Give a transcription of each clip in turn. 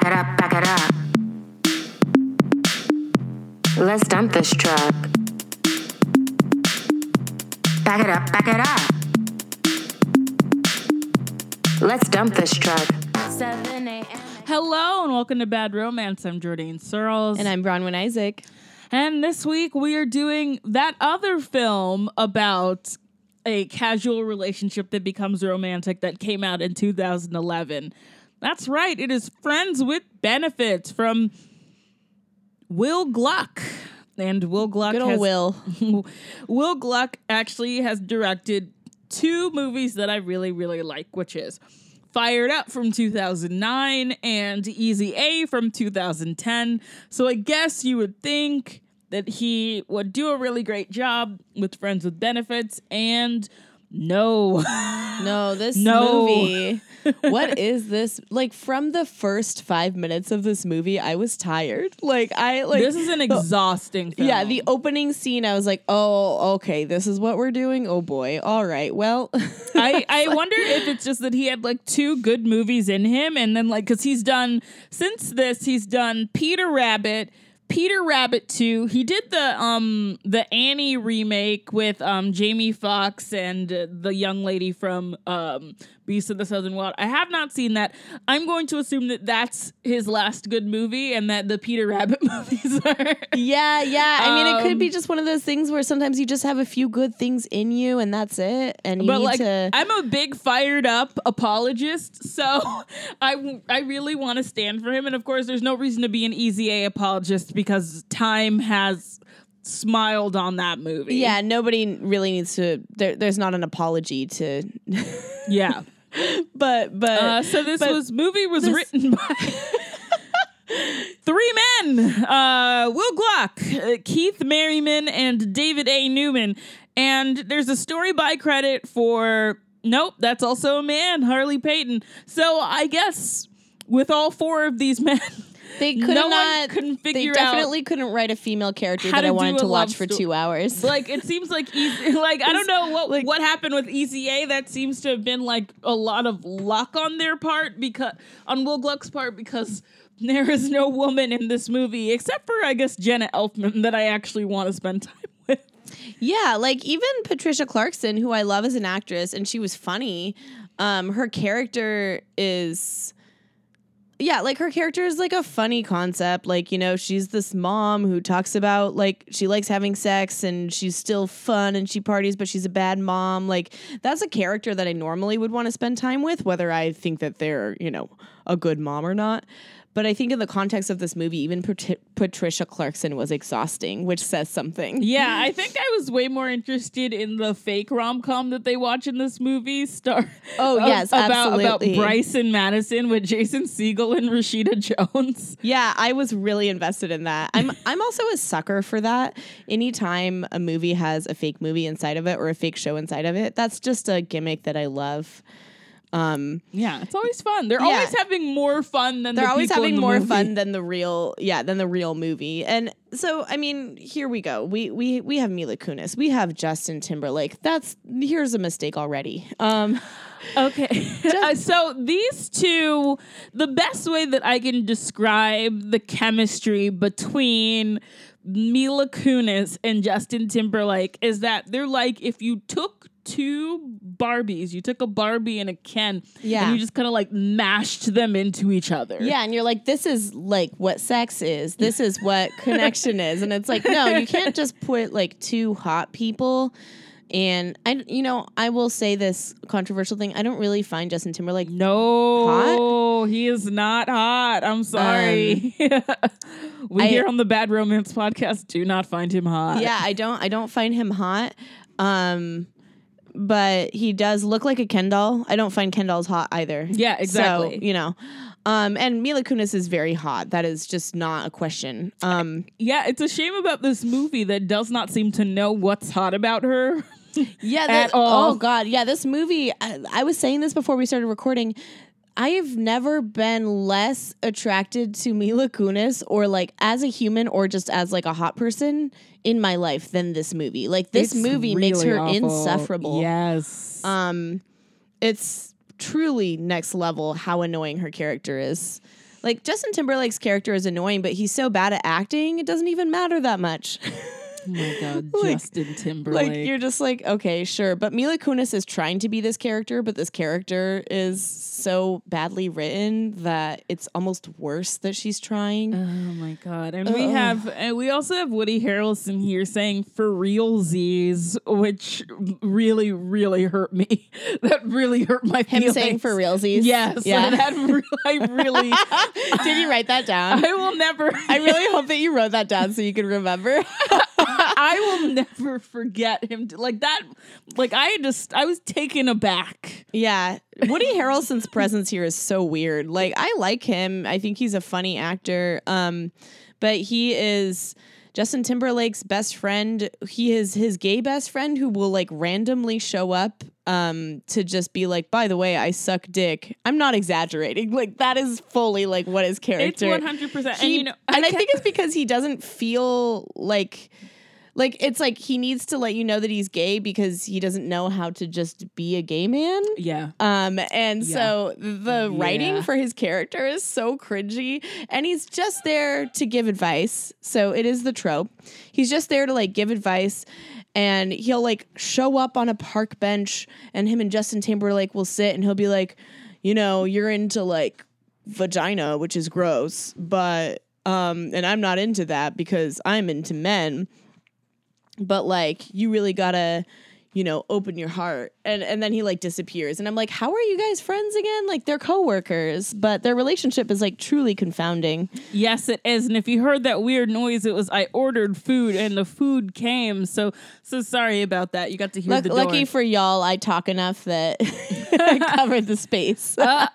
Back it up, back it up. Let's dump this truck. Back it up, back it up. Let's dump this truck. 7 a.m. Hello and welcome to Bad Romance. I'm Jordan Searles. And I'm Bronwyn Isaac. And this week we are doing that other film about a casual relationship that becomes romantic that came out in 2011. That's right, it is Friends with Benefits from Will Gluck. And Will Gluck Good old has Will. Will Gluck actually has directed two movies that I really, really like, which is Fired Up from 2009 and Easy A from 2010. So I guess you would think that he would do a really great job with Friends with Benefits, and no. No, this No. movie. what is this? Like from the first five minutes of this movie, I was tired. Like I like this is an exhausting film. Yeah, the opening scene, I was like, oh, okay, this is what we're doing. Oh boy. All right. Well I, I wonder if it's just that he had like two good movies in him and then like because he's done since this he's done Peter Rabbit Peter Rabbit 2 he did the um the Annie remake with um Jamie Foxx and uh, the young lady from um Beast of the Southern Wild I have not seen that I'm going to assume that that's his last good movie and that the Peter Rabbit movies are Yeah, yeah. I mean, it could be Um, just one of those things where sometimes you just have a few good things in you and that's it. And you but need like to I'm a big fired up apologist, so I I really want to stand for him. And of course, there's no reason to be an easy A apologist because time has smiled on that movie. Yeah, nobody really needs to there, there's not an apology to yeah. But but Uh, so this but was movie was this- written by three men: uh, Will Gluck, uh, Keith Merryman, and David A. Newman. And there's a story by credit for nope, that's also a man, Harley Peyton. So I guess with all four of these men. They could no not. one they definitely couldn't write a female character that I wanted to watch for two hours. Like it seems like easy. Like I don't know what like- what happened with Easy A. That seems to have been like a lot of luck on their part because on Will Gluck's part because there is no woman in this movie except for I guess Jenna Elfman that I actually want to spend time with. yeah, like even Patricia Clarkson, who I love as an actress, and she was funny. Um, her character is. Yeah, like her character is like a funny concept. Like, you know, she's this mom who talks about like she likes having sex and she's still fun and she parties, but she's a bad mom. Like, that's a character that I normally would want to spend time with, whether I think that they're, you know, a good mom or not. But I think in the context of this movie, even Pat- Patricia Clarkson was exhausting, which says something. Yeah, I think I was way more interested in the fake rom com that they watch in this movie. Star. Oh, yes, about absolutely. about Bryce and Madison with Jason Segel and Rashida Jones. Yeah, I was really invested in that. I'm I'm also a sucker for that. Anytime a movie has a fake movie inside of it or a fake show inside of it, that's just a gimmick that I love. Um, Yeah, it's always fun. They're Yeah. always having more fun than they're the always having more movie. fun than the real, yeah, than the real movie. And so, I mean, here we go. We we we have Mila Kunis. We have Justin Timberlake. That's here's a mistake already. Um, Okay. Uh, so these two, the best way that I can describe the chemistry between Mila Kunis and Justin Timberlake is that they're like if you took two Barbies, you took a Barbie and a Ken, Yeah. and you just kind of like mashed them into each other. Yeah, and you're like, this is like what sex is. This is what connection is, and it's like, no, you can't just put like two hot people. And I, you know, I will say this controversial thing. I don't really find Justin Timberlake. No, hot. he is not hot. I'm sorry. we Um, I- here on the Bad Romance podcast do not find him hot. Yeah, I don't. I don't find him hot. Um, but he does look like a Ken doll. I don't find Ken dolls hot either. Yeah, exactly. So, you know, um, and Mila Kunis is very hot. That is just not a question. Um, Yeah, it's a shame about this movie that does not seem to know what's hot about her. Yeah, at all. Oh god, yeah. This movie. I, I was saying this before we started recording. I have never been less attracted to Mila Kunis or like as a human or just as like a hot person in my life than this movie. Like this It's movie makes her awful. insufferable. Yes. Um, it's truly next level how annoying her character is. like Justin Timberlake's character is annoying, but he's so bad at acting, it doesn't even matter that much. Oh my god, Like- Justin Timberlake. like you're just like, okay, sure. But Mila Kunis is trying to be this character, but this character is so badly written that it's almost worse that she's trying. Oh my god! And we have, and we also have Woody Harrelson here saying "for real Z's," which really, really hurt me. that really hurt my Him feelings. saying for realsies. Yes, Yeah. that re- I really, Did you write that down? I will never. I really hope that you wrote that down so you can remember. I will never forget him. Like that. Like I just, I was taken aback. yeah. Woody Harrelson's presence here is so weird. Like I like him. I think he's a funny actor. Um but he is Justin Timberlake's best friend. He is his gay best friend who will like randomly show up um to just be like, "By the way, I suck dick." I'm not exaggerating. Like that is fully like what his character It's one hundred percent. And you know, and I think it's because he doesn't feel like like it's like he needs to let you know that he's gay because he doesn't know how to just be a gay man. yeah. Um and so the writing for his character is so cringy and he's just there to give advice. So it is the trope. He's just there to like give advice and he'll like show up on a park bench and him and Justin Timberlake will sit and he'll be like, "You know, you're into like vagina, which is gross, but um and I'm not into that because I'm into men." But like you really gotta you know open your heart and and then he like disappears and i'm like how are you guys friends again like they're coworkers but their relationship is like truly confounding Yes, it is. And if you heard that weird noise, it was I ordered food and the food came. So so sorry about that. You got to hear Luck- the door. lucky for y'all i talk enough that i covered the space Uh,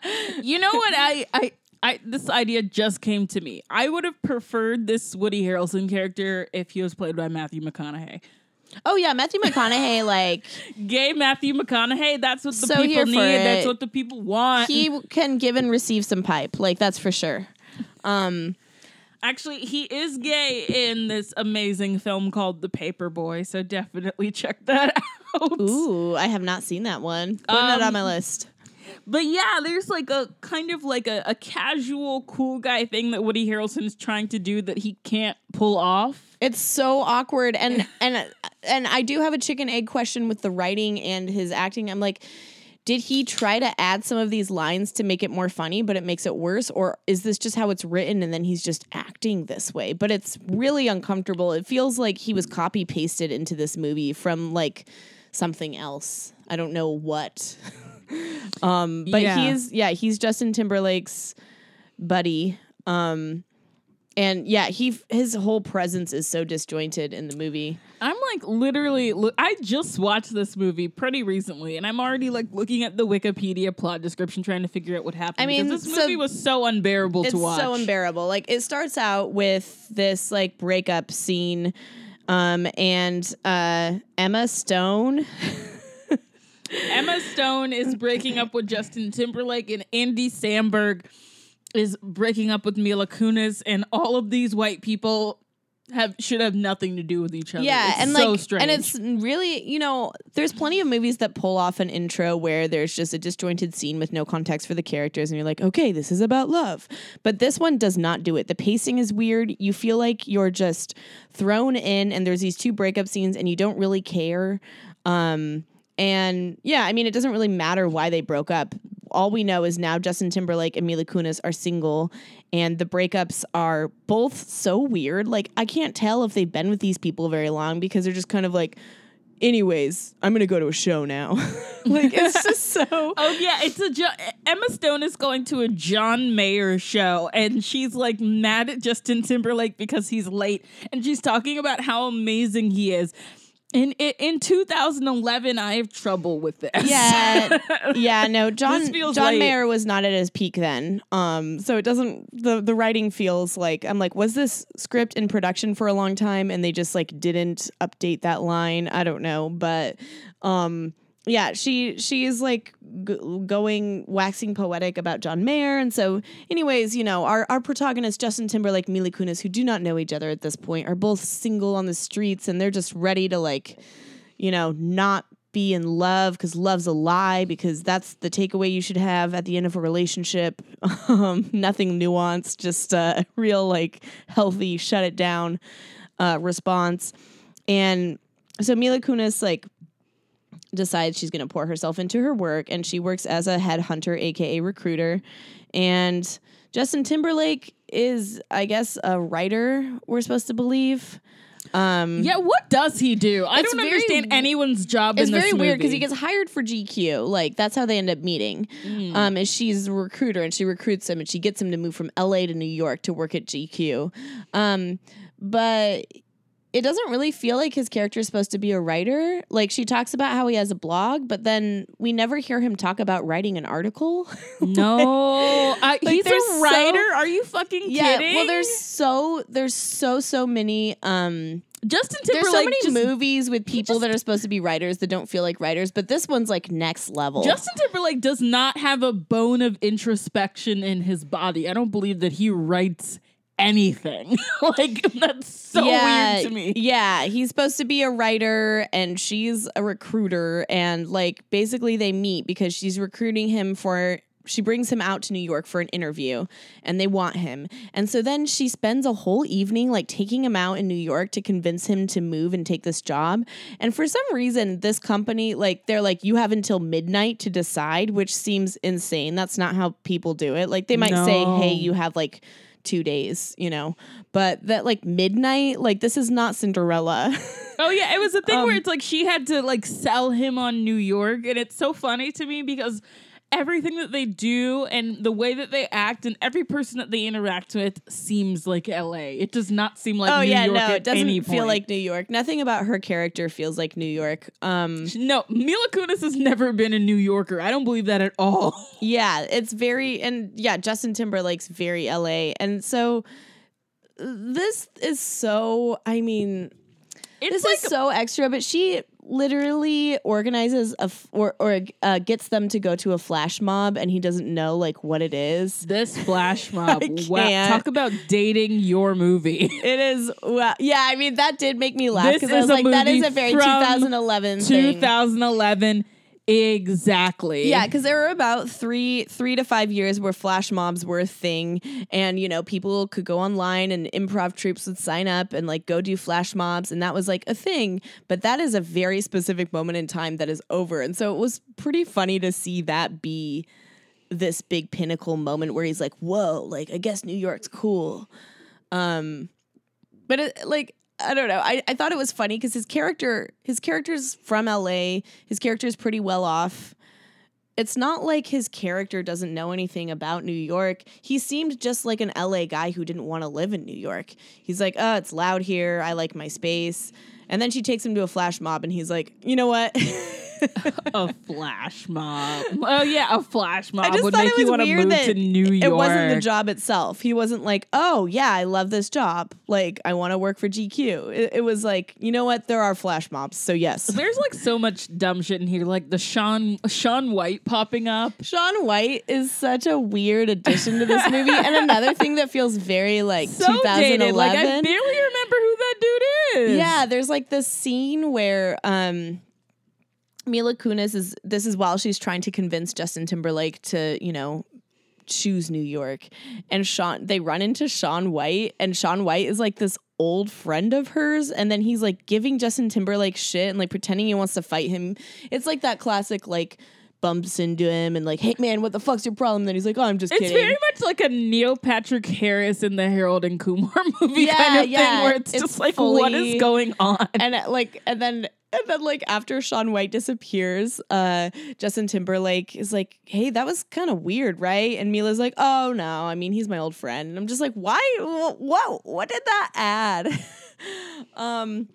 you know what? I, I, I, this idea just came to me. I would have preferred this Woody Harrelson character if he was played by Matthew McConaughey. oh yeah matthew mcconaughey like Gay Matthew McConaughey. That's what the So people need. That's what the people want. he can give and receive some pipe like that's for sure um Actually, he is gay in this amazing film called The Paper Boy. So definitely check that out. ooh i have not seen that one putting it on Um, my list But yeah, there's like a kind of like a, a casual cool guy thing that Woody Harrelson is trying to do that he can't pull off. It's so awkward and and and I do have a chicken egg question with the writing and his acting. I'm like did he try to add some of these lines to make it more funny but it makes it worse or is this just how it's written and then he's just acting this way? But it's really uncomfortable. It feels like he was copy pasted into this movie from like something else. I don't know what. um but Yeah. he's yeah, he's Justin Timberlake's buddy. Um and yeah, he his whole presence is so disjointed in the movie. I'm like literally, I just watched this movie pretty recently, and I'm already like looking at the Wikipedia plot description, trying to figure out what happened. I mean, because this so- movie was so unbearable to watch. so unbearable. Like it starts out with this like breakup scene, um, and uh, Emma Stone. Emma Stone is breaking up with Justin Timberlake, and Andy Samberg is breaking up with Mila Kunis, and all of these white people have should have nothing to do with each other. Yeah, It's and so like, strange. and it's really, you know, there's plenty of movies that pull off an intro where there's just a disjointed scene with no context for the characters, and you're like, okay, this is about love. But this one does not do it. The pacing is weird. You feel like you're just thrown in, and there's these two breakup scenes, and you don't really care. Um, and yeah, I mean, it doesn't really matter why they broke up. All we know is now Justin Timberlake and Mila Kunis are single, and the breakups are both so weird. Like, I can't tell if they've been with these people very long because they're just kind of like, anyways, I'm gonna go to a show now. like, it's just so. Oh yeah, it's a jo- Emma Stone is going to a John Mayer show, and she's like mad at Justin Timberlake because he's late, and she's talking about how amazing he is. And i- in 2011, I have trouble with this. Yeah, yeah, no. John John late. Mayer was not at his peak then. Um, so it doesn't. the The writing feels like I'm like, was this script in production for a long time and they just like didn't update that line? I don't know, but um, yeah, she she is like g- going waxing poetic about John Mayer, and so, anyways, you know, our our protagonist Justin Timberlake, Mila Kunis, who do not know each other at this point, are both single on the streets, and they're just ready to like, you know, not be in love because love's a lie because that's the takeaway you should have at the end of a relationship. Um, nothing nuanced, just a real like healthy shut it down uh, response. And so Mila Kunis like decides she's going to pour herself into her work and she works as a headhunter aka recruiter and Justin Timberlake is I guess a writer we're supposed to believe um Yeah, what does he do? I don't very understand anyone's job it's in this It's very weird because he gets hired for GQ. Like that's how they end up meeting. Mm. Um, and she's a recruiter, and she recruits him, and she gets him to move from LA to New York to work at GQ. Um, but it doesn't really feel like his character is supposed to be a writer. Like she talks about how he has a blog, but then we never hear him talk about writing an article. no, I, he's there's a so- writer. Are you fucking kidding? yeah. kidding? Well, there's so there's so so many um Justin there's Timberlake. so many just, movies with people just- that are supposed to be writers that don't feel like writers, but this one's like next level. Justin Timberlake does not have a bone of introspection in his body. I don't believe that he writes anything. like that's so weird to me. Yeah, he's supposed to be a writer and she's a recruiter and like basically they meet because she's recruiting him for she brings him out to New York for an interview and they want him. And so then she spends a whole evening like taking him out in New York to convince him to move and take this job. And for some reason this company like they're like you have until midnight to decide, which seems insane. That's not how people do it. Like they might say, "Hey, you have like two days, you know. But that like midnight, like this is not Cinderella. Oh yeah, it was a thing Um, where it's like she had to like sell him on New York, and it's so funny to me because everything that they do and the way that they act and every person that they interact with seems like LA. It does not seem like oh New yeah, York no, at it doesn't feel like New York. Nothing about her character feels like New York. Um No, Mila Kunis has never been a New Yorker. I don't believe that at all. yeah, it's very and yeah, Justin Timberlake's very LA. And so this is so I mean It's this like is so extra, but she literally organizes a f- or or uh, gets them to go to a flash mob, and he doesn't know like what it is. this flash mob. Wow, talk about dating your movie. It is well, yeah. I mean, that did make me laugh because I was like, that is a very 2011 thing. 2011, exactly. Yeah, because there were about three three to five years where flash mobs were a thing, and you know people could go online and improv troops would sign up and like go do flash mobs, and that was like a thing. But that is a very specific moment in time that is over, and so it was pretty funny to see that be this big pinnacle moment where he's like, "Whoa, like I guess New York's cool." Um, but it, like I don't know. I, I thought it was funny because his character his character's from LA. His character's pretty well off. It's not like his character doesn't know anything about New York. He seemed just like an LA guy who didn't want to live in New York. He's like, "Oh, it's loud here. I like my space." And then she takes him to a flash mob and he's like, "You know what?" a flash mob. Oh yeah, a flash mob I just would thought make it you was want to move that to New York. it wasn't the job itself. He wasn't like, "Oh, yeah, I love this job. Like, I want to work for GQ." It, it was like, "You know what? There are flash mobs." So, yes. There's like so much dumb shit in here, like the Shaun Shaun White popping up. Shaun White is such a weird addition to this movie, and another thing that feels very like So 2011. dated. Like I barely remember who that dude is. yeah, there's like this scene where um, Mila Kunis is. This is while she's trying to convince Justin Timberlake to, you know, choose New York, and Shaun. They run into Shaun White, and Shaun White is like this old friend of hers, and then he's like giving Justin Timberlake shit and like pretending he wants to fight him. It's like that classic like. Bumps into him and like, hey man, what the fuck's your problem? Then he's like, oh, I'm just kidding. It's kidding. very much like a Neil Patrick Harris in the Harold and Kumar movie Yeah, kind of yeah. thing, where it's, It's just like, what fully- is going on? and uh, like and then and then like after Shaun White disappears, uh Justin Timberlake is like, "Hey, that was kind of weird, right?" And Mila's like, "Oh no, I mean, he's my old friend." And I'm just like, "Why what what did that add?" um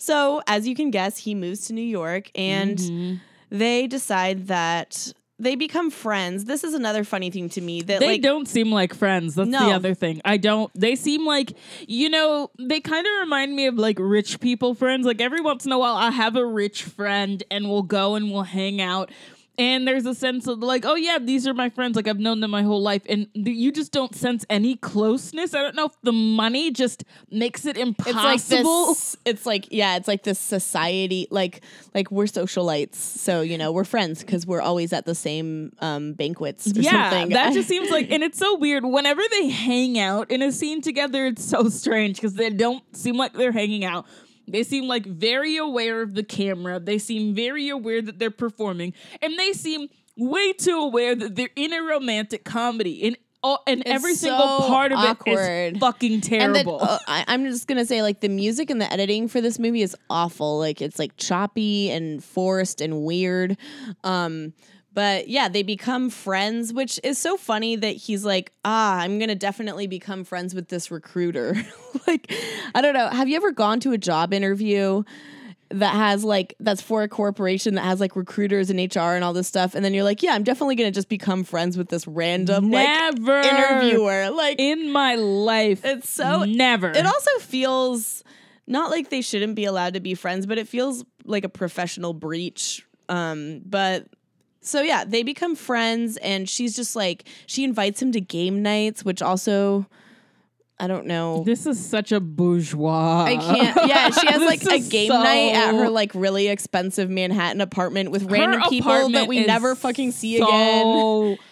so, as you can guess, he moves to New York and Mm-hmm. They decide that they become friends. This is another funny thing to me that They like don't seem like friends. That's No. the other thing. I don't. They seem like you know. They kind of remind me of like rich people friends. Like every once in a while, I have a rich friend, and we'll go and we'll hang out. And there's a sense of like, oh yeah, these are my friends. Like I've known them my whole life, and th- you just don't sense any closeness. I don't know if the money just makes it impossible. It's like this. It's like yeah. It's like this society. Like like we're socialites, so you know we're friends because we're always at the same um, banquets or yeah, something. that just seems like, and it's so weird. Whenever they hang out in a scene together, it's so strange because they don't seem like they're hanging out. They seem like very aware of the camera. They seem very aware that they're performing, and they seem way too aware that they're in a romantic comedy. And all, and every single so part of it awkward. is fucking then, terrible. uh, I, I'm just gonna say, like the music and the editing for this movie is awful. Like it's like choppy and forced and weird. Um, but yeah, they become friends, which is so funny that he's like, ah, I'm gonna definitely become friends with this recruiter. like, I don't know. Have you ever gone to a job interview? That has like that's for a corporation that has like recruiters and HR and all this stuff, and then you're like, yeah, I'm definitely gonna just become friends with this random Never. like interviewer. Like in my life. it's so never. it also feels not like they shouldn't be allowed to be friends, but it feels like a professional breach. Um, but so yeah, they become friends, and she's just like she invites him to game nights, which also I don't know. this is such a bourgeois. I can't. Yeah, she has like a game so- night at her like really expensive Manhattan apartment with random people that we never fucking see so again.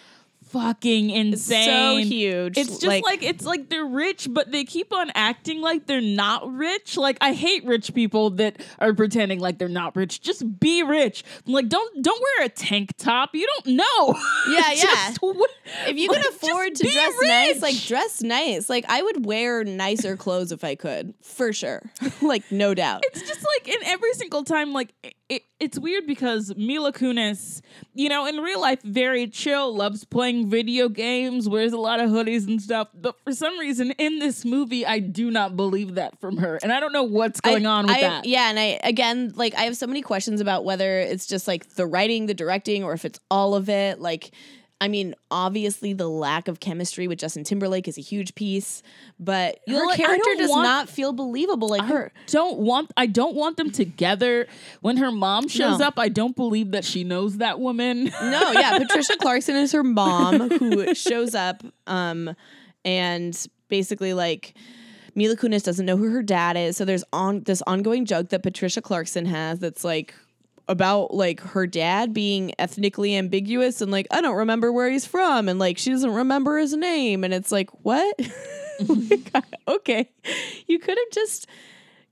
Fucking insane. So huge. It's just like, it's like they're rich, but they keep on acting like they're not rich. Like I hate rich people that are pretending like they're not rich. Just be rich. Like don't don't wear a tank top. You don't know. Yeah, yeah. W- if you can like, afford to dress nice, like dress nice. Like I would wear nicer clothes if I could, for sure. like no doubt. it's just like in every single time like it, it's weird because Mila Kunis, you know, in real life very chill, loves playing video games, wears a lot of hoodies and stuff, but for some reason in this movie I do not believe that from her. And I don't know what's going I- on with I- that. Yeah, and I again like I have so many questions about whether it's just like the writing, the directing, or if it's all of it. Like, I mean, obviously the lack of chemistry with Justin Timberlake is a huge piece, but You're her like, character does want- not feel believable. Like her, don't want I don't want them together. When her mom shows No. up, I don't believe that she knows that woman. No, yeah, Patricia Clarkson is her mom who shows up um and basically like Mila Kunis doesn't know who her dad is. So there's on this ongoing joke that Patricia Clarkson has that's like about like her dad being ethnically ambiguous and like I don't remember where he's from and like she doesn't remember his name and it's like what? Like, okay. You could have just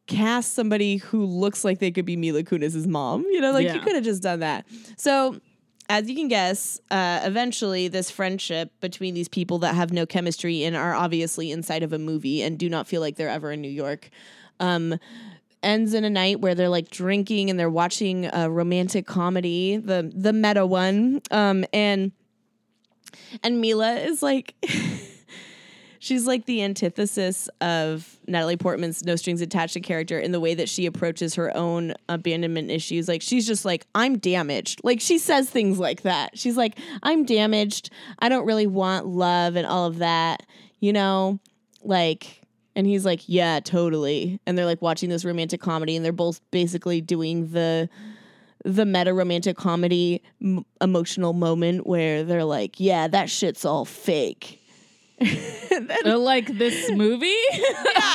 cast somebody who looks like they could be Mila Kunis's mom. You know, like you could have just done that. So, as you can guess, uh, eventually this friendship between these people that have no chemistry and are obviously inside of a movie and do not feel like they're ever in New York. Um, ends in a night where they're like drinking and they're watching a romantic comedy, the the meta one. Um, and and Mila is like she's like the antithesis of Natalie Portman's No Strings Attached character in the way that she approaches her own abandonment issues. Like she's just like, I'm damaged. Like she says things like that. She's like, I'm damaged. I don't really want love and all of that, you know? Like and he's like, "Yeah, totally." And they're like watching this romantic comedy and they're both basically doing the the meta romantic comedy m- emotional moment where they're like, "Yeah, that shit's all fake." Then- like this movie. yeah,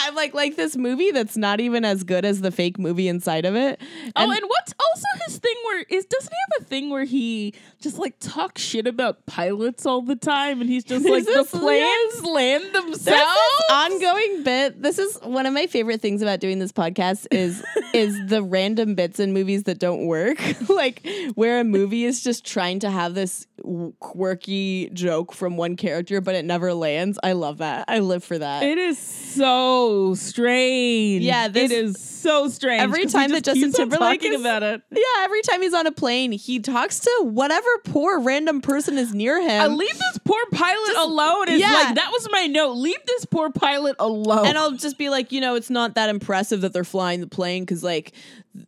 I'm like like this movie that's not even as good as the fake movie inside of it. oh, and what's also his thing where is doesn't he have a thing where he just like talk shit about pilots all the time and he's just like the planes land There's themselves? this ongoing bit. This is one of my favorite things about doing this podcast is is the random bits in movies that don't work. like where a movie is just trying to have this quirky joke from one character, but it never lands. I love that. I live for that. It is so strange. Yeah, this- it is so strange. Every time that just Justin Timberlake talking is- about it. yeah, every time he's on a plane, he talks to whatever poor random person is near uh, him. I leave this poor pilot alone. Is yeah. like that was my note. Leave this poor pilot alone. and I'll just be like, you know, it's not that impressive that they're flying the plane because, like,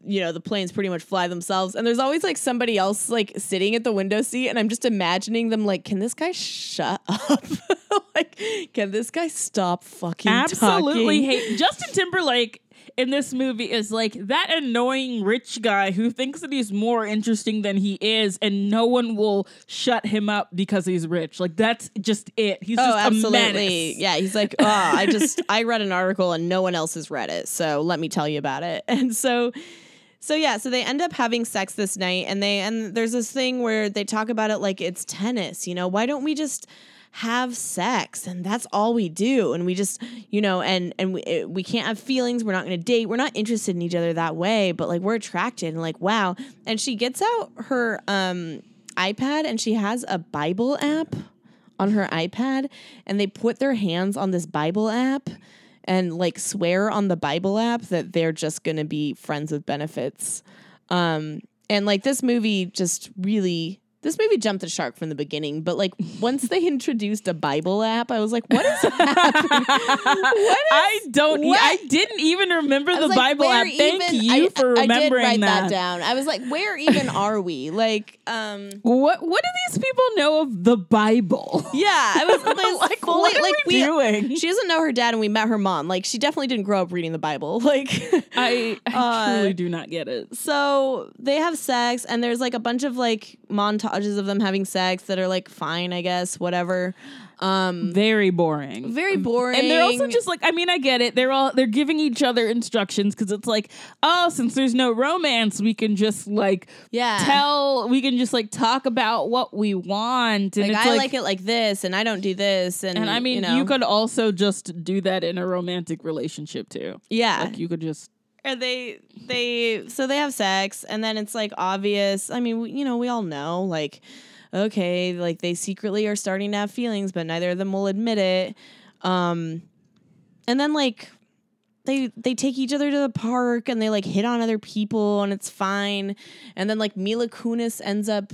you know, the planes pretty much fly themselves. And there's always like somebody else like sitting at the window seat, and I'm just imagining them like, can this guy shut up? like, can this guy stop fucking absolutely talking? hate Justin Timberlake in this movie is like that annoying rich guy who thinks that he's more interesting than he is, and no one will shut him up because he's rich. Like that's just it. He's Oh, just absolutely. Yeah, he's like, oh, I just I read an article and no one else has read it, so let me tell you about it. And so so yeah, so they end up having sex this night and they and there's this thing where they talk about it like it's tennis, you know, why don't we just have sex and that's all we do. And we just you know and and we, we can't have feelings. We're not going to date. We're not interested in each other that way but like we're attracted. And like wow. And she gets out her um ipad and she has a bible app on her iPad and they put their hands on this Bible app and like swear on the Bible app that they're just going to be friends with benefits. Um and like this movie just really this movie jumped the shark from the beginning, but like once they introduced a Bible app, I was like, what is happening? I don't. what? I didn't even remember the like, Bible app. Thank you I- for remembering I did write that. that. down. I was like, where even are we? Like, um, What What do these people know of the Bible? yeah, I was like, like, fully, what are like we doing? She doesn't know her dad, and we met her mom. Like, she definitely didn't grow up reading the Bible. Like, I, I Uh, truly do not get it. so they have sex, and there's like a bunch of like montages of them having sex that are like fine, I guess, whatever. Um, Very boring. very boring. And they're also just like, I mean, I get it. They're all they're giving each other instructions because it's like, oh, since there's no romance, we can just like yeah. tell, we can just like talk about what we want, and like I like, like, it like this, and I don't do this, and and I mean, you, you, could also just do that in a romantic relationship too. yeah. Like you could just And they they so they have sex and then it's like obvious i mean you know we all know like okay like they secretly are starting to have feelings but neither of them will admit it. Um and then like they they take each other to the park and they like hit on other people and it's fine. And then like mila kunis ends up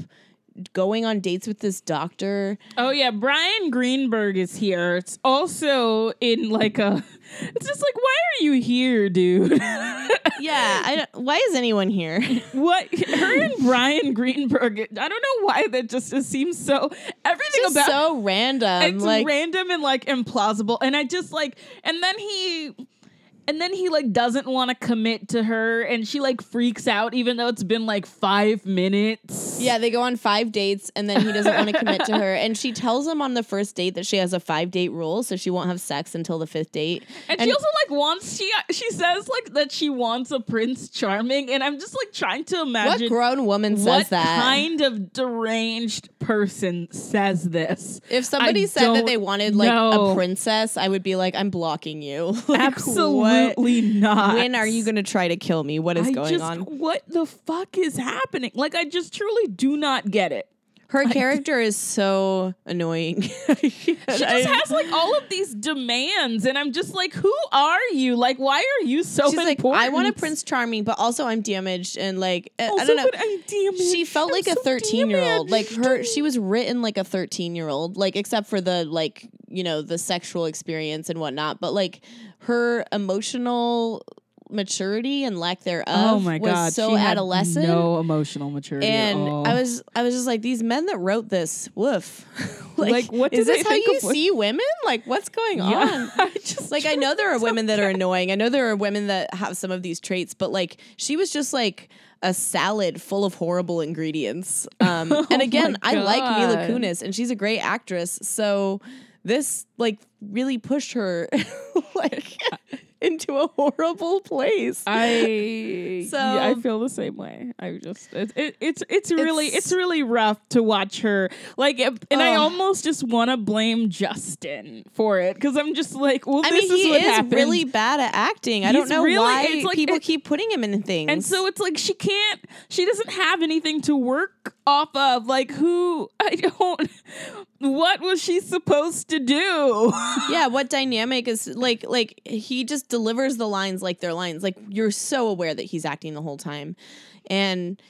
going on dates with this doctor Oh yeah, Bryan Greenberg is here. It's also in like a. It's just like, why are you here, dude? yeah I why is anyone here what? Her and Bryan Greenberg. I don't know why that just it seems so. Everything just about so random it's like random and like implausible. And I just like, and then he. And then he like doesn't want to commit to her, and she like freaks out, even though it's been like five minutes. Yeah, they go on five dates and then he doesn't want to commit to her. And she tells him on the first date that she has a five date rule, so she won't have sex until the fifth date. And, she also like wants she uh, she says like that she wants a Prince Charming, and I'm just like trying to imagine what grown woman says what that? kind of deranged person says this. if somebody I said that they wanted like know. a princess, I would be like, I'm blocking you. Like, Absolutely not. what- When are you going to try to kill me? What is I going just, on? What the fuck is happening? Like, I just truly do not get it. Her character is so annoying. she just has like all of these demands, and I'm just like, who are you? Like, why are you so She's like. I want a Prince Charming, but also I'm damaged and like I- I don't know. I'm damaged. she felt I'm like a so 13 year old like her she was written like a 13 year old like except for the like you know the sexual experience and whatnot but like her emotional maturity and lack thereof oh my was god, so she adolescent no emotional maturity. at and. I was I was just like these men that wrote this woof like, Like, what is they this how think you of see women like what's going on I just like I know there are women that are annoying. I know there are women that have some of these traits, but like she was just like a salad full of horrible ingredients. Um, and again, I like Mila God. Kunis, and she's a great actress. So this like really pushed her like into a horrible place. I So- yeah, I feel the same way. I just it, it, it's it's really It's- it's, really rough to watch her like and I almost just want to blame Justin for it because I'm just like well I this mean, is he what is happened. really bad at acting. I He's don't know really- why like- people it- keep putting him in things. and so it's like she can't she doesn't have anything to work off of like who I don't what was she supposed to do? Yeah what dynamic is like like he just delivers the lines like they're lines. Like you're so aware that he's acting the whole time. And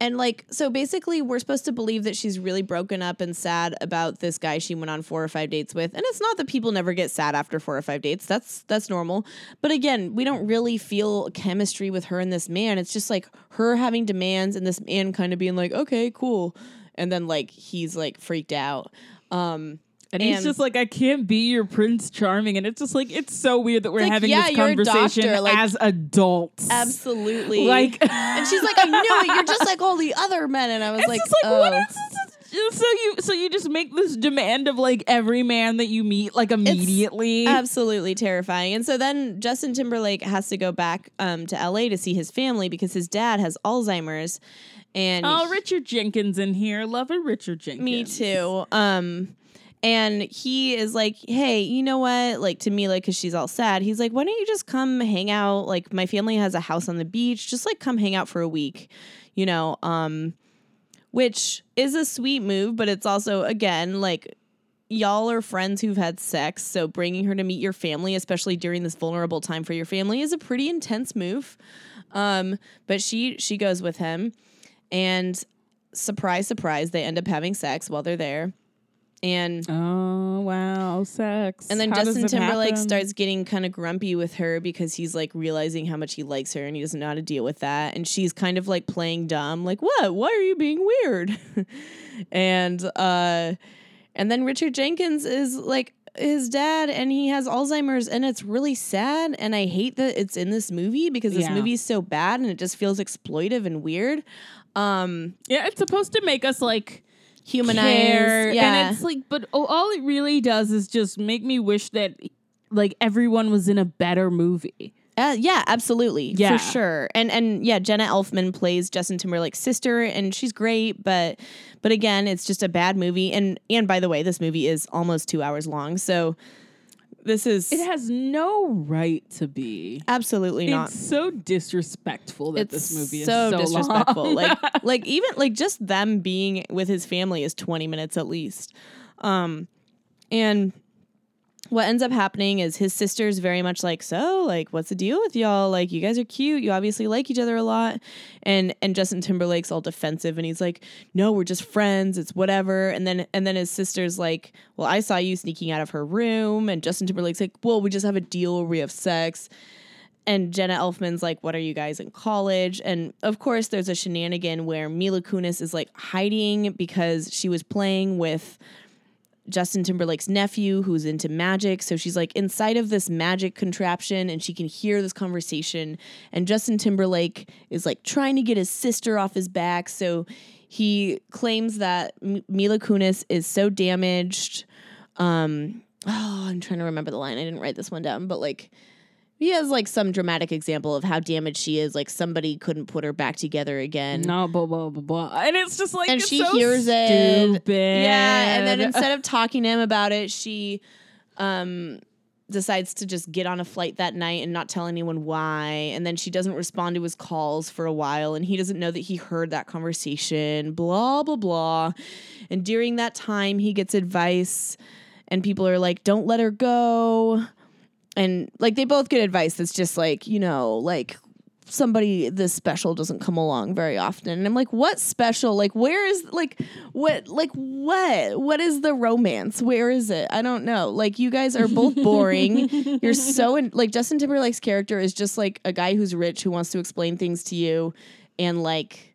and like so basically we're supposed to believe that she's really broken up and sad about this guy she went on four or five dates with. And it's not that people never get sad after four or five dates. That's that's normal. But again we don't really feel chemistry with her and this man. It's just like her having demands and this man kind of being like okay cool. And then like he's like freaked out. Um And, he's just like, I can't be your Prince Charming. And it's just like, it's so weird that we're like, having yeah, this conversation doctor, like- as adults. Absolutely. Like, and she's like, I knew it. You're just like all the other men. And I was it's like, just like, oh. what is this? So you, so you just make this demand of like every man that you meet, like immediately. absolutely terrifying. And so then Justin Timberlake has to go back um, to LA to see his family because his dad has Alzheimer's. And oh, Richard Jenkins in here. Love a Richard Jenkins. Me too. Um, and he is like, hey, you know what? Like to Mila, because she's all sad. He's like, why don't you just come hang out? Like my family has a house on the beach. Just like come hang out for a week, you know. Um, which is a sweet move, but it's also again like y'all are friends who've had sex, so bringing her to meet your family, especially during this vulnerable time for your family, is a pretty intense move. Um, but she she goes with him, and surprise, surprise, they end up having sex while they're there. And Oh wow, sex. and then How Justin Timberlake happen? starts getting kind of grumpy with her because he's like realizing how much he likes her and he doesn't know how to deal with that. And she's kind of like playing dumb, like, what? Why are you being weird? and uh and then Richard Jenkins is like his dad and he has Alzheimer's and it's really sad and I hate that it's in this movie because this Yeah. movie is so bad and it just feels exploitive and weird. Um Yeah, it's supposed to make us like humanize care, yeah. and it's like, but oh, all it really does is just make me wish that like everyone was in a better movie. Uh, yeah, absolutely, Yeah. for sure. And and yeah, Jenna Elfman plays Justin Timberlake's sister, and she's great. But but again, it's just a bad movie. And and by the way, this movie is almost two hours long, so this is It has no right to be. absolutely not. It's so disrespectful that It's this movie is so, so, disrespectful. long. like like even like just them being with his family is twenty minutes at least. Um, and what ends up happening is his sister's very much like, so like, what's the deal with y'all? Like, you guys are cute. You obviously like each other a lot. And and Justin Timberlake's all defensive, and he's like, no, we're just friends. It's whatever. And then and then his sister's like, well, I saw you sneaking out of her room, and Justin Timberlake's like, well, we just have a deal where we have sex. And Jenna Elfman's like, What are you guys in college? And of course, there's a shenanigan where Mila Kunis is like hiding because she was playing with Justin Timberlake's nephew who's into magic. So she's like inside of this magic contraption and she can hear this conversation. And Justin Timberlake is like trying to get his sister off his back. So he claims that M- Mila Kunis is so damaged. Um, oh, I'm trying to remember the line. I didn't write this one down, but like he has like some dramatic example of how damaged she is. Like somebody couldn't put her back together again. no, blah blah blah blah, and it's just like and it's she so hears it. Yeah, and then instead of talking to him about it, she um decides to just get on a flight that night and not tell anyone why. And then she doesn't respond to his calls for a while and he doesn't know that he heard that conversation, blah blah blah. And during that time he gets advice and people are like, "Don't let her go." And like they both get advice that's just like, you know, like somebody this special doesn't come along very often. And I'm like, what special? Like, where is like what like what? What is the romance? Where is it? I don't know. Like you guys are both boring. You're so in, like Justin Timberlake's character is just like a guy who's rich who wants to explain things to you and like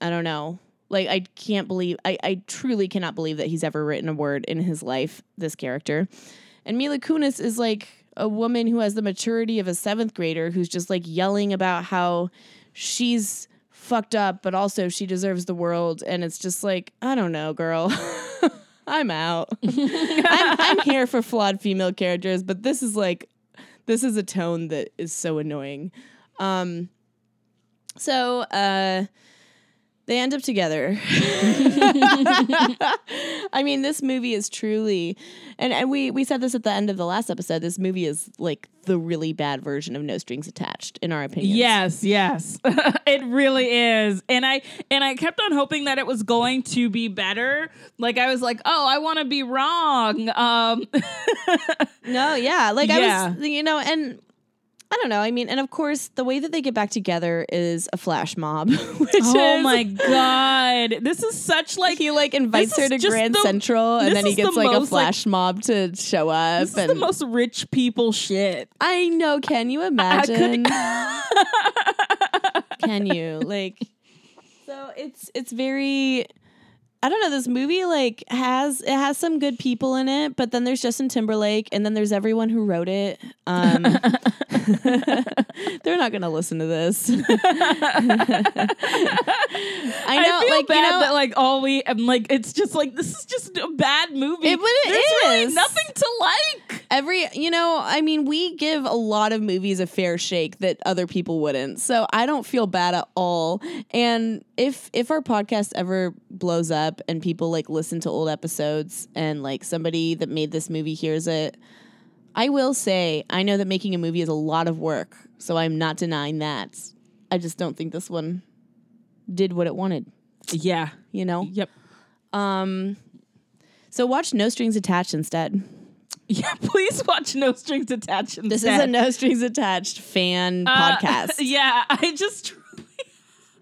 I don't know. Like I can't believe I, I truly cannot believe that he's ever written a word in his life, this character. And Mila Kunis is like a woman who has the maturity of a seventh grader who's just like yelling about how she's fucked up, but also she deserves the world. And it's just like, I don't know, girl. I'm out. I'm, I'm here for flawed female characters, but this is like, this is a tone that is so annoying. Um, so, uh, they end up together. I mean, this movie is truly, and, and we we said this at the end of the last episode. This movie is like the really bad version of No Strings Attached, in our opinion. Yes, yes. it really is. And I and I kept on hoping that it was going to be better. Like I was like, "Oh, I want to be wrong." Um No, yeah, like Yeah. I was, you know, and I don't know. I mean, and of course, the way that they get back together is a flash mob. Which Oh is, my god. This is such like He like invites her to Grand the- Central, and then he is the gets like a most, like- flash mob to show up. this is and the most rich people shit. I know. Can you I imagine? could can you like? So it's it's very I don't know. This movie like has it has some good people in it, but then there's Justin Timberlake, and then there's everyone who wrote it. Um, they're not gonna listen to this. I know, I feel like bad you know, that like all we and like it's just like this is just a bad movie. It- but it There's really nothing to like. every you know i mean we give a lot of movies a fair shake that other people wouldn't so i don't feel bad at all and if if our podcast ever blows up and people like listen to old episodes and like somebody that made this movie hears it i will say i know that making a movie is a lot of work so i'm not denying that i just don't think this one did what it wanted Yeah. you know Yep. um so watch no strings attached instead Yeah. Please watch No Strings Attached. This is a no strings attached fan Uh, podcast. Yeah, I just.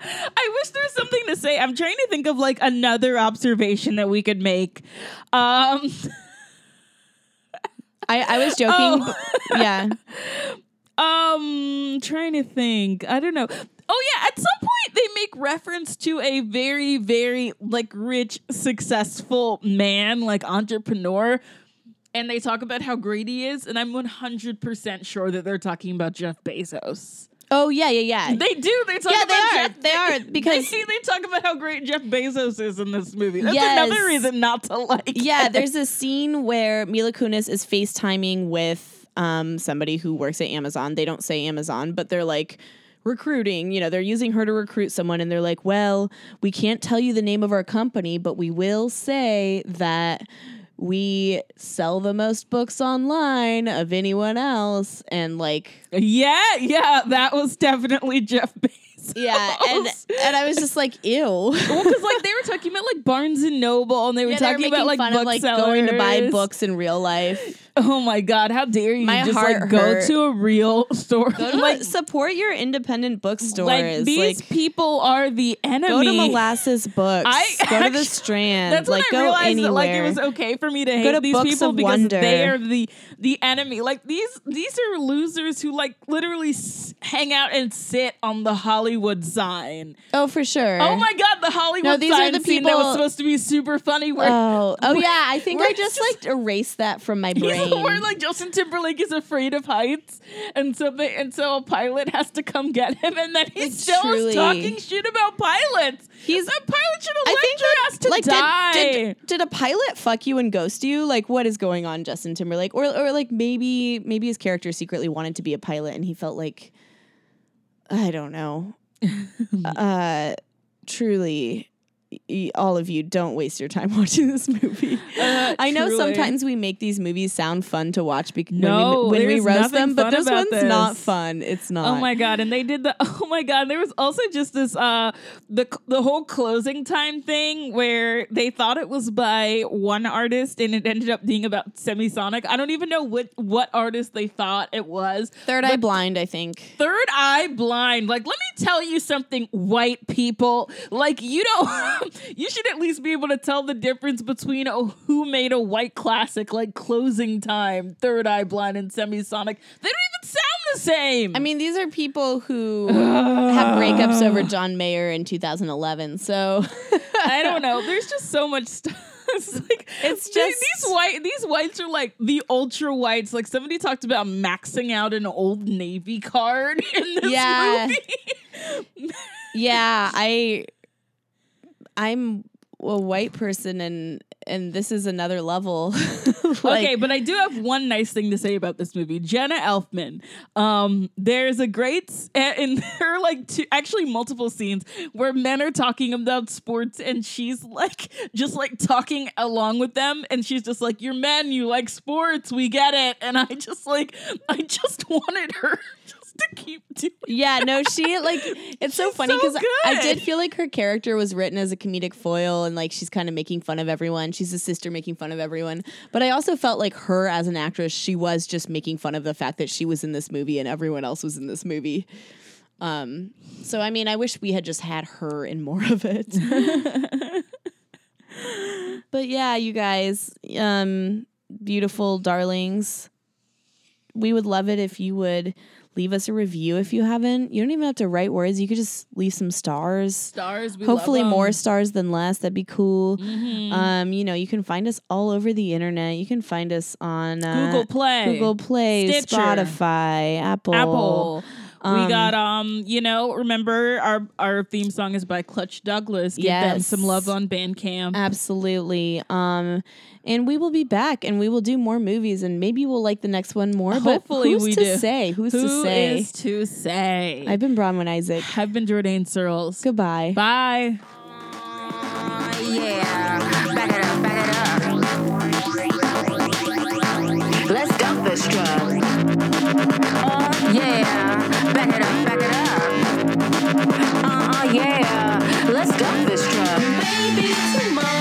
I wish there was something to say. I'm trying to think of like another observation that we could make. Um, I, I was joking. Oh. yeah. um, trying to think. I don't know. Oh yeah, at some point they make reference to a very, very like rich, successful man, like entrepreneur. And they talk about how great he is, and I'm 100% sure that they're talking about Jeff Bezos. Oh yeah, yeah, yeah. They do. They talk Yeah, about they are. Jeff. They are, because- they, they talk about how great Jeff Bezos is in this movie. That's Yes. another reason not to like. yeah, it. there's a scene where Mila Kunis is FaceTiming with um somebody who works at Amazon. They don't say Amazon, but they're like recruiting, you know, they're using her to recruit someone and they're like, "Well, we can't tell you the name of our company, but we will say that we sell the most books online of anyone else." And like yeah, yeah. That was definitely Jeff Bezos. yeah, and and I was just like, "Ew." well, because like they were talking about like Barnes and Noble, and they were Yeah, they were talking about like fun of like going to buy books in real life. Oh my god, how dare you My just heart like go hurt. to a real store? Go to like, support your independent bookstores. like these like people are the enemy. go to Molasses Books. I go to the Strand. That's like when I go realized anywhere. that like it was okay for me to hate to these Books people because Wonder. they are the the enemy. Like these these are losers who like literally s- hang out and sit on the Hollywood sign. oh, for sure. Oh my god, the Hollywood No, these are the scene that was supposed to be super funny. Where Oh, oh where- yeah. I think I it's just, like erased that from my brain. where like Justin Timberlake is afraid of heights, and so they and so a pilot has to come get him, and then he's Like, still truly. talking shit about pilots. He's- a pilot should have I left think your ass to like die. did, did did a pilot fuck you and ghost you? Like what is going on, Justin Timberlake? Or or like maybe maybe his character secretly wanted to be a pilot and he felt like I don't know. uh truly all of you don't waste your time watching this movie. Uh, I know truly. sometimes we make these movies sound fun to watch because No, when we, when we roast them, but this one's not fun. It's not. Oh my god! And they did the. Oh my god! There was also just this uh the the whole closing time thing where they thought it was by one artist and it ended up being about Semisonic. I don't even know what what artist they thought it was. Third Eye Blind, I think. Third Eye Blind. Like, let me tell you something, white people. Like, you don't. you should at least be able to tell the difference between oh, who made a white classic like Closing Time, Third Eye Blind, and Semisonic. They don't even sound the same. I mean, these are people who have breakups over John Mayer in 2011. So I don't know. There's just so much stuff. It's like It's these- just- these white these whites are like the ultra whites. Like somebody talked about maxing out an old Navy card in this Yeah. movie. yeah, I I'm a white person and and this is another level. Like, okay, but I do have one nice thing to say about this movie. Jenna Elfman. Um, there's a great s- a- in there are like two, actually multiple scenes where men are talking about sports and she's like just like talking along with them and she's just like, "You're men, you like sports, we get it." And I just like I just wanted her to keep doing. Yeah, no, she like it's so funny so because I did feel like her character was written as a comedic foil and like she's kind of making fun of everyone. She's a sister making fun of everyone. But I also felt like her as an actress, she was just making fun of the fact that she was in this movie and everyone else was in this movie. Um, so I mean, I wish we had just had her in more of it. but yeah, you guys, um, beautiful darlings. we would love it if you would leave us a review if you haven't. You don't even have to write words. You could just leave some stars. Stars. We love Hopefully more stars than less. That'd be cool. Mhm. Um, you know, you can find us all over the internet. You can find us on uh, Google Play. Google Play, Stitcher, Spotify, Apple. Apple. We Um, got um, you know, remember our our theme song is by Clutch Douglas. Give them some love on Bandcamp. Absolutely. Um, and we will be back and we will do more movies and maybe we'll like the next one more. Hopefully but who's we to do. say? Who's Who to say? is to say? I've been Bronwyn Isaac. I've been Jordan Searles. Goodbye. Bye. Yeah, back it up, back it up. Let's dump this truck. Yeah, back it up, back it up. Uh, uh, yeah, let's dump this truck. Maybe tomorrow.